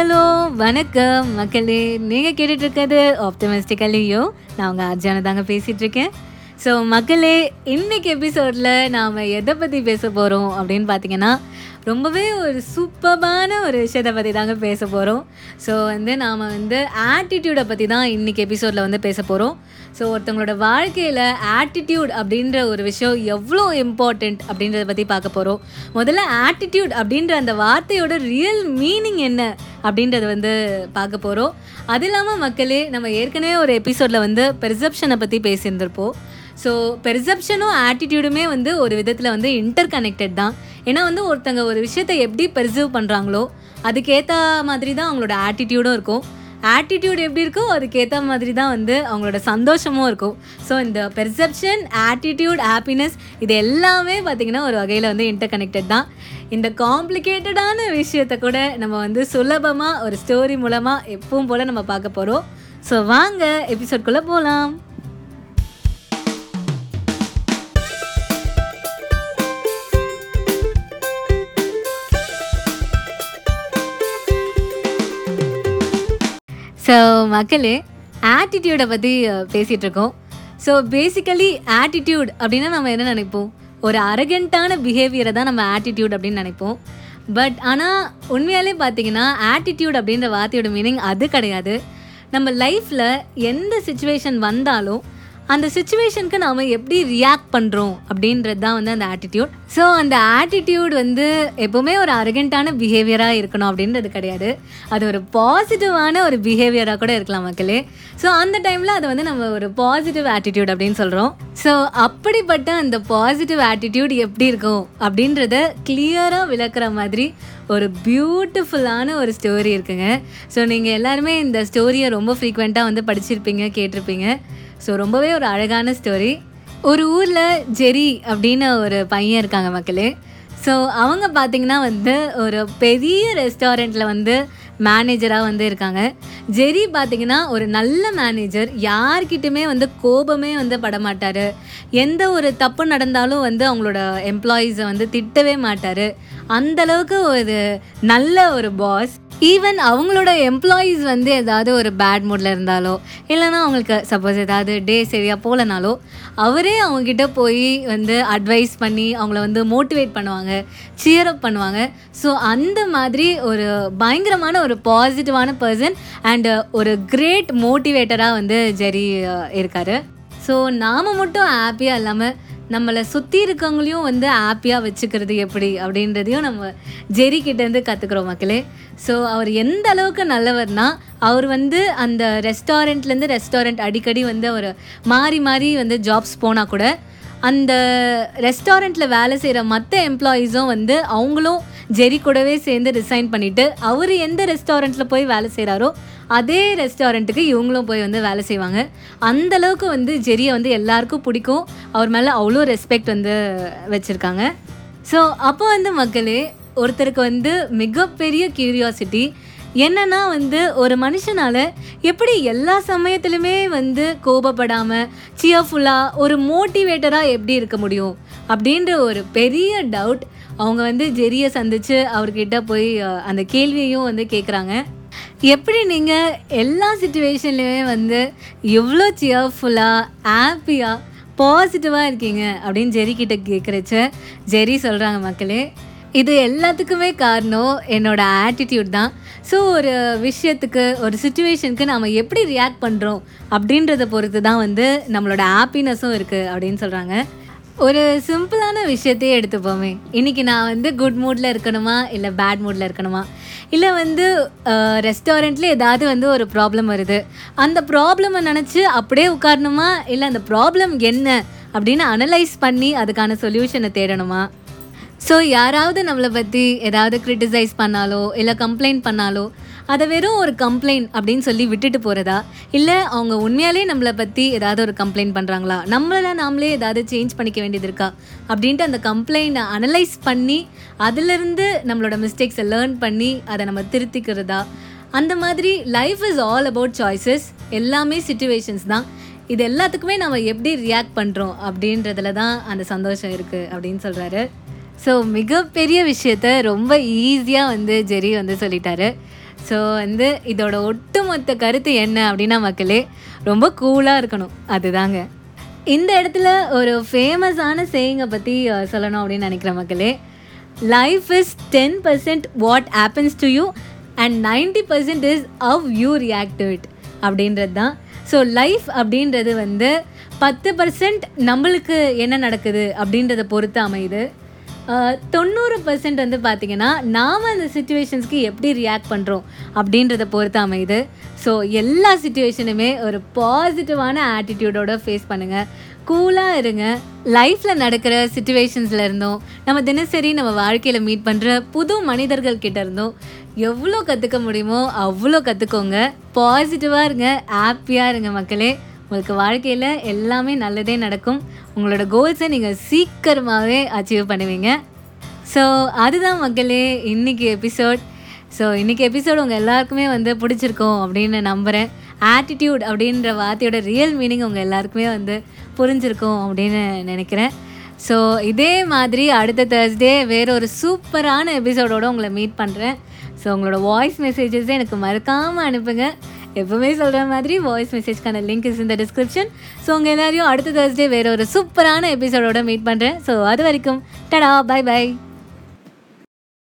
Hello வணக்கம். மக்களே நீங்கள் கேட்டுட்டு இருக்கிறது நான் உங்கள் அர்ஜான தாங்க பேசிகிட்ருக்கேன் ஸோ மக்களே இன்னைக்கு எபிசோடில் நாம் எதை பற்றி பேச போகிறோம் அப்படின்னு பார்த்தீங்கன்னா ரொம்பவே ஒரு சூப்பரான ஒரு விஷயத்தை பற்றி தாங்க பேச போகிறோம் ஸோ வந்து நாம் வந்து ஆட்டிடியூடை பற்றி தான் இன்றைக்கி எபிசோடில் வந்து பேச போகிறோம் ஸோ ஒருத்தவங்களோட வாழ்க்கையில் ஆட்டிடியூட் அப்படின்ற ஒரு விஷயம் எவ்வளோ இம்பார்ட்டண்ட் அப்படின்றத பற்றி பார்க்க போகிறோம் முதல்ல ஆட்டிடியூட் அப்படின்ற அந்த வார்த்தையோட ரியல் மீனிங் என்ன அப்படின்றத வந்து பார்க்க போகிறோம் அது இல்லாமல் மக்களே நம்ம ஏற்கனவே ஒரு எபிசோடில் வந்து பெர்செப்ஷனை பற்றி பேசியிருந்திருப்போம். ஸோ பெர்செப்ஷனும் ஆட்டிடியூடுமே வந்து ஒரு விதத்தில் வந்து இன்டர் கனெக்டட் தான். ஏன்னா வந்து ஒருத்தங்க ஒரு விஷயத்தை எப்படி பெர்சீவ் பண்ணுறாங்களோ அதுக்கேற்ற மாதிரி தான் அவங்களோட ஆட்டிடியூடும் இருக்கும். ஆட்டிடியூட் எப்படி இருக்கோ அதுக்கேற்ற மாதிரி தான் வந்து அவங்களோட சந்தோஷமும் இருக்கும். ஸோ இந்த பெர்செப்ஷன் ஆட்டிடியூட் ஹாப்பினஸ் இது எல்லாமே பார்த்திங்கன்னா ஒரு வகையில் வந்து இன்டர் கனெக்டட் தான். இந்த காம்ப்ளிகேட்டடான விஷயத்த கூட நம்ம வந்து சுலபமாக ஒரு ஸ்டோரி மூலமாக எப்பவும் போல் நம்ம பார்க்க போகிறோம் ஸோ வாங்க எபிசோட்குள்ளே போகலாம் ஸோ மக்களே ஆட்டிடியூடை பற்றி பேசிகிட்டு இருக்கோம் ஸோ பேசிக்கலி ஆட்டிடியூட் அப்படின்னா நம்ம என்ன நினைப்போம்? ஒரு அரகண்ட்டான பிஹேவியரை தான் நம்ம ஆட்டிடியூட் அப்படின்னு நினைப்போம். பட் ஆனால் உண்மையாலே பார்த்தீங்கன்னா ஆட்டிடியூட் அப்படின்ற வார்த்தையோட மீனிங் அது கிடையாது. நம்ம லைஃப்பில் எந்த சுச்சுவேஷன் வந்தாலும் அந்த சுச்சுவேஷனுக்கு நாம் எப்படி ரியாக்ட் பண்ணுறோம் அப்படின்றது தான் வந்து அந்த ஆட்டிடியூட் ஸோ அந்த ஆட்டிடியூட் வந்து எப்போவுமே ஒரு அரகண்ட்டான பிஹேவியராக இருக்கணும் அப்படின்றது கிடையாது. அது ஒரு பாசிட்டிவான ஒரு பிஹேவியராக கூட இருக்கலாம் மக்களே. ஸோ அந்த டைமில் அதை வந்து நம்ம ஒரு பாசிட்டிவ் ஆட்டிடியூட் அப்படின்னு சொல்கிறோம் ஸோ அப்படிப்பட்ட அந்த பாசிட்டிவ் ஆட்டிடியூட் எப்படி இருக்கும் அப்படின்றத கிளியராக விளக்குற மாதிரி ஒரு பியூட்டிஃபுல்லான ஒரு ஸ்டோரி இருக்குங்க. ஸோ நீங்கள் எல்லாருமே இந்த ஸ்டோரியை ரொம்ப ஃப்ரீக்வெண்ட்டாக வந்து படிச்சிருப்பீங்க கேட்டிருப்பீங்க. ஸோ ரொம்பவே ஒரு அழகான ஸ்டோரி ஒரு ஊரில் ஜெரி அப்படின்னு ஒரு பையன் இருக்காங்க மக்களே. ஸோ அவங்க பார்த்திங்கன்னா வந்து ஒரு பெரிய ரெஸ்டாரண்ட்டில் வந்து மேனேஜராக வந்து இருக்காங்க. ஜெரி பார்த்திங்கன்னா ஒரு நல்ல மேனேஜர் யார்கிட்டுமே வந்து கோபமே வந்து படமாட்டார். எந்த ஒரு தப்பு நடந்தாலும் வந்து அவங்களோட எம்ப்ளாயீஸை வந்து திட்டவே மாட்டார். அந்தளவுக்கு ஒரு நல்ல ஒரு பாஸ் ஈவன் அவங்களோட எம்ப்ளாயீஸ் வந்து ஏதாவது ஒரு பேட் மூடில் இருந்தாலோ இல்லைனா அவங்களுக்கு சப்போஸ் ஏதாவது டே சரியாக போகலனாலோ அவரே அவங்கக்கிட்ட போய் வந்து அட்வைஸ் பண்ணி அவங்கள வந்து மோட்டிவேட் பண்ணுவாங்க சியரப் பண்ணுவாங்க. ஸோ அந்த மாதிரி ஒரு பயங்கரமான ஒரு பாசிட்டிவான பர்சன் அண்டு ஒரு கிரேட் மோட்டிவேட்டராக வந்து ஜெரி இருக்கார். ஸோ நாம் மட்டும் ஹாப்பியாக இல்லாமல் நம்மளை சுற்றி இருக்கவங்களையும் வந்து ஹாப்பியாக வச்சுக்கிறது எப்படி அப்படின்றதையும் நம்ம ஜெரி கிட்டேருந்து கற்றுக்குறோம் மக்களே. ஸோ அவர் எந்த அளவுக்கு நல்லவர்னா அவர் வந்து அந்த ரெஸ்டாரண்ட்லேருந்து ரெஸ்டாரண்ட் அடிக்கடி வந்து அவர் மாறி மாறி வந்து ஜாப்ஸ் போனால் கூட அந்த ரெஸ்டாரண்ட்டில் வேலை செய்கிற மற்ற எம்ப்ளாயீஸும் வந்து அவங்களும் ஜெரி கூடவே சேர்ந்து ரிசைன் பண்ணிவிட்டு அவர் எந்த ரெஸ்டாரண்ட்டில் போய் வேலை செய்கிறாரோ அதே ரெஸ்டாரண்ட்டுக்கு இவங்களும் போய் வந்து வேலை செய்வாங்க. அந்தளவுக்கு வந்து ஜெரியை வந்து எல்லாருக்கும் பிடிக்கும். அவர் மேலே அவ்வளோ ரெஸ்பெக்ட் வந்து வச்சுருக்காங்க. ஸோ அப்போ வந்து மக்களே ஒருத்தருக்கு வந்து மிகப்பெரிய கியூரியாசிட்டி என்னன்னா வந்து ஒரு மனுஷனால் எப்படி எல்லா சமயத்துலையுமே வந்து கோபப்படாமல் சியர்ஃபுல்லாக ஒரு மோட்டிவேட்டராக எப்படி இருக்க முடியும்? அப்படின்ற ஒரு பெரிய டவுட் அவங்க வந்து ஜெரியை சந்தித்து அவர்கிட்ட போய் அந்த கேள்வியையும் வந்து கேட்குறாங்க எப்படி நீங்கள் எல்லா சுச்சுவேஷன்லேயுமே வந்து எவ்வளோ சியர்ஃபுல்லாக ஹாப்பியாக பாசிட்டிவாக இருக்கீங்க அப்படின்னு ஜெரி கிட்ட கேட்குறச்ச ஜெரி சொல்கிறாங்க மக்களே. இது எல்லாத்துக்குமே காரணம் என்னோட ஆட்டிடியூட் தான். ஸோ ஒரு விஷயத்துக்கு ஒரு சுச்சுவேஷனுக்கு நாம் எப்படி ரியாக்ட் பண்ணுறோம் அப்படின்றத பொறுத்து தான் வந்து நம்மளோட ஹாப்பினஸும் இருக்குது அப்படின்னு சொல்கிறாங்க ஒரு சிம்பிளான விஷயத்தையே எடுத்துப்போமே. இன்றைக்கி நான் வந்து குட் மூடில் இருக்கணுமா? இல்லை பேட் மூடில் இருக்கணுமா? இல்லை வந்து ரெஸ்டாரண்ட்டில் ஏதாவது வந்து ஒரு ப்ராப்ளம் வருது. அந்த ப்ராப்ளமை நினச்சி அப்படியே உட்காரணுமா? இல்லை அந்த ப்ராப்ளம் என்ன? அப்படின்னு அனலைஸ் பண்ணி அதுக்கான சொல்யூஷனை தேடணுமா? ஸோ யாராவது நம்மளை பற்றி ஏதாவது க்ரிட்டிசைஸ் பண்ணாலோ இல்லை கம்ப்ளைண்ட் பண்ணாலோ அதை வெறும் ஒரு கம்ப்ளைண்ட் அப்படின்னு சொல்லி விட்டுட்டு போகிறதா இல்லை அவங்க உண்மையாலே நம்மளை பற்றி ஏதாவது ஒரு கம்ப்ளைண்ட் பண்ணுறாங்களா நம்மளை நாமளே ஏதாவது சேஞ்ச் பண்ணிக்க வேண்டியது இருக்கா? அப்படின்ட்டு அந்த கம்ப்ளைண்ட்டை அனலைஸ் பண்ணி அதிலிருந்து நம்மளோட மிஸ்டேக்ஸை லேர்ன் பண்ணி அதை நம்ம திருத்திக்கிறதா? அந்த மாதிரி life is all about choices எல்லாமே சுச்சுவேஷன்ஸ் தான். இது எல்லாத்துக்குமே நம்ம எப்படி ரியாக்ட் பண்ணுறோம் அப்படின்றதுல தான் அந்த சந்தோஷம் இருக்குது அப்படின்னு சொல்கிறாரு ஸோ மிகப்பெரிய விஷயத்த ரொம்ப ஈஸியாக வந்து ஜெரி வந்து சொல்லிட்டாரு. ஸோ வந்து இதோட ஒட்டுமொத்த கருத்து என்ன அப்படின்னா மக்களே ரொம்ப கூலாக இருக்கணும். அதுதாங்க. இந்த இடத்துல ஒரு ஃபேமஸான சேயிங்கை பற்றி சொல்லணும் அப்படின்னு நினைக்கிறேன் மக்களே life is ten percent what happens to you and ninety percent is how you react to it அப்படின்றது தான். ஸோ லைஃப் அப்படின்றது வந்து பத்து பர்சன்ட் நம்மளுக்கு என்ன நடக்குது அப்படின்றத பொறுத்து அமையுது. தொண்ணூறு பர்சன்ட் வந்து பார்த்திங்கன்னா நாம் அந்த சுச்சுவேஷன்ஸ்க்கு எப்படி ரியாக்ட் பண்ணுறோம் அப்படின்றத பொறுத்து அமையுது ஸோ எல்லா சுச்சுவேஷனுமே ஒரு பாசிட்டிவான ஆட்டிடியூடோட ஃபேஸ் பண்ணுங்கள் கூலாக இருங்க. லைஃப்பில் நடக்கிற சுச்சுவேஷன்ஸில் இருந்தும் நம்ம தினசரி நம்ம வாழ்க்கையில் மீட் பண்ணுற புது மனிதர்கள் கிட்ட இருந்தும் எவ்வளோ கற்றுக்க முடியுமோ அவ்வளோ கற்றுக்கோங்க பாசிட்டிவாக இருங்க ஹாப்பியாக இருங்க மக்களே. உங்களுக்கு வாழ்க்கையில் எல்லாமே நல்லதே நடக்கும். உங்களோட கோல்ஸை நீங்கள் சீக்கிரமாகவே அச்சீவ் பண்ணுவீங்க. ஸோ அதுதான் மக்களே இன்னைக்கு எபிசோட் ஸோ இன்றைக்கி எபிசோட் உங்கள் எல்லாருக்குமே வந்து பிடிச்சிருக்கும் அப்படின்னு நம்புகிறேன் ஆட்டிடியூட் அப்படின்ற வார்த்தையோட ரியல் மீனிங் உங்கள் எல்லாருக்குமே வந்து புரிஞ்சிருக்கும் அப்படின்னு நினைக்கிறேன். ஸோ இதே மாதிரி அடுத்த தேர்ஸ்டே வேற ஒரு சூப்பரான எபிசோடோடு உங்களை மீட் பண்ணுறேன் ஸோ உங்களோட வாய்ஸ் மெசேஜஸை எனக்கு மறக்காமல் அனுப்புங்க. எப்பவுமே சொல்கிற மாதிரி வாய்ஸ் மெசேஜ்க்கான லிங்க் இஸ் இந்த டிஸ்கிரிப்ஷன் ஸோ உங்கள் எல்லாரையும் அடுத்த தேர்ஸ்டே வேற ஒரு சூப்பரான எபிசோடோட மீட் பண்ணுறேன் ஸோ அது வரைக்கும் டடா பை பை